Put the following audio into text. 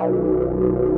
Música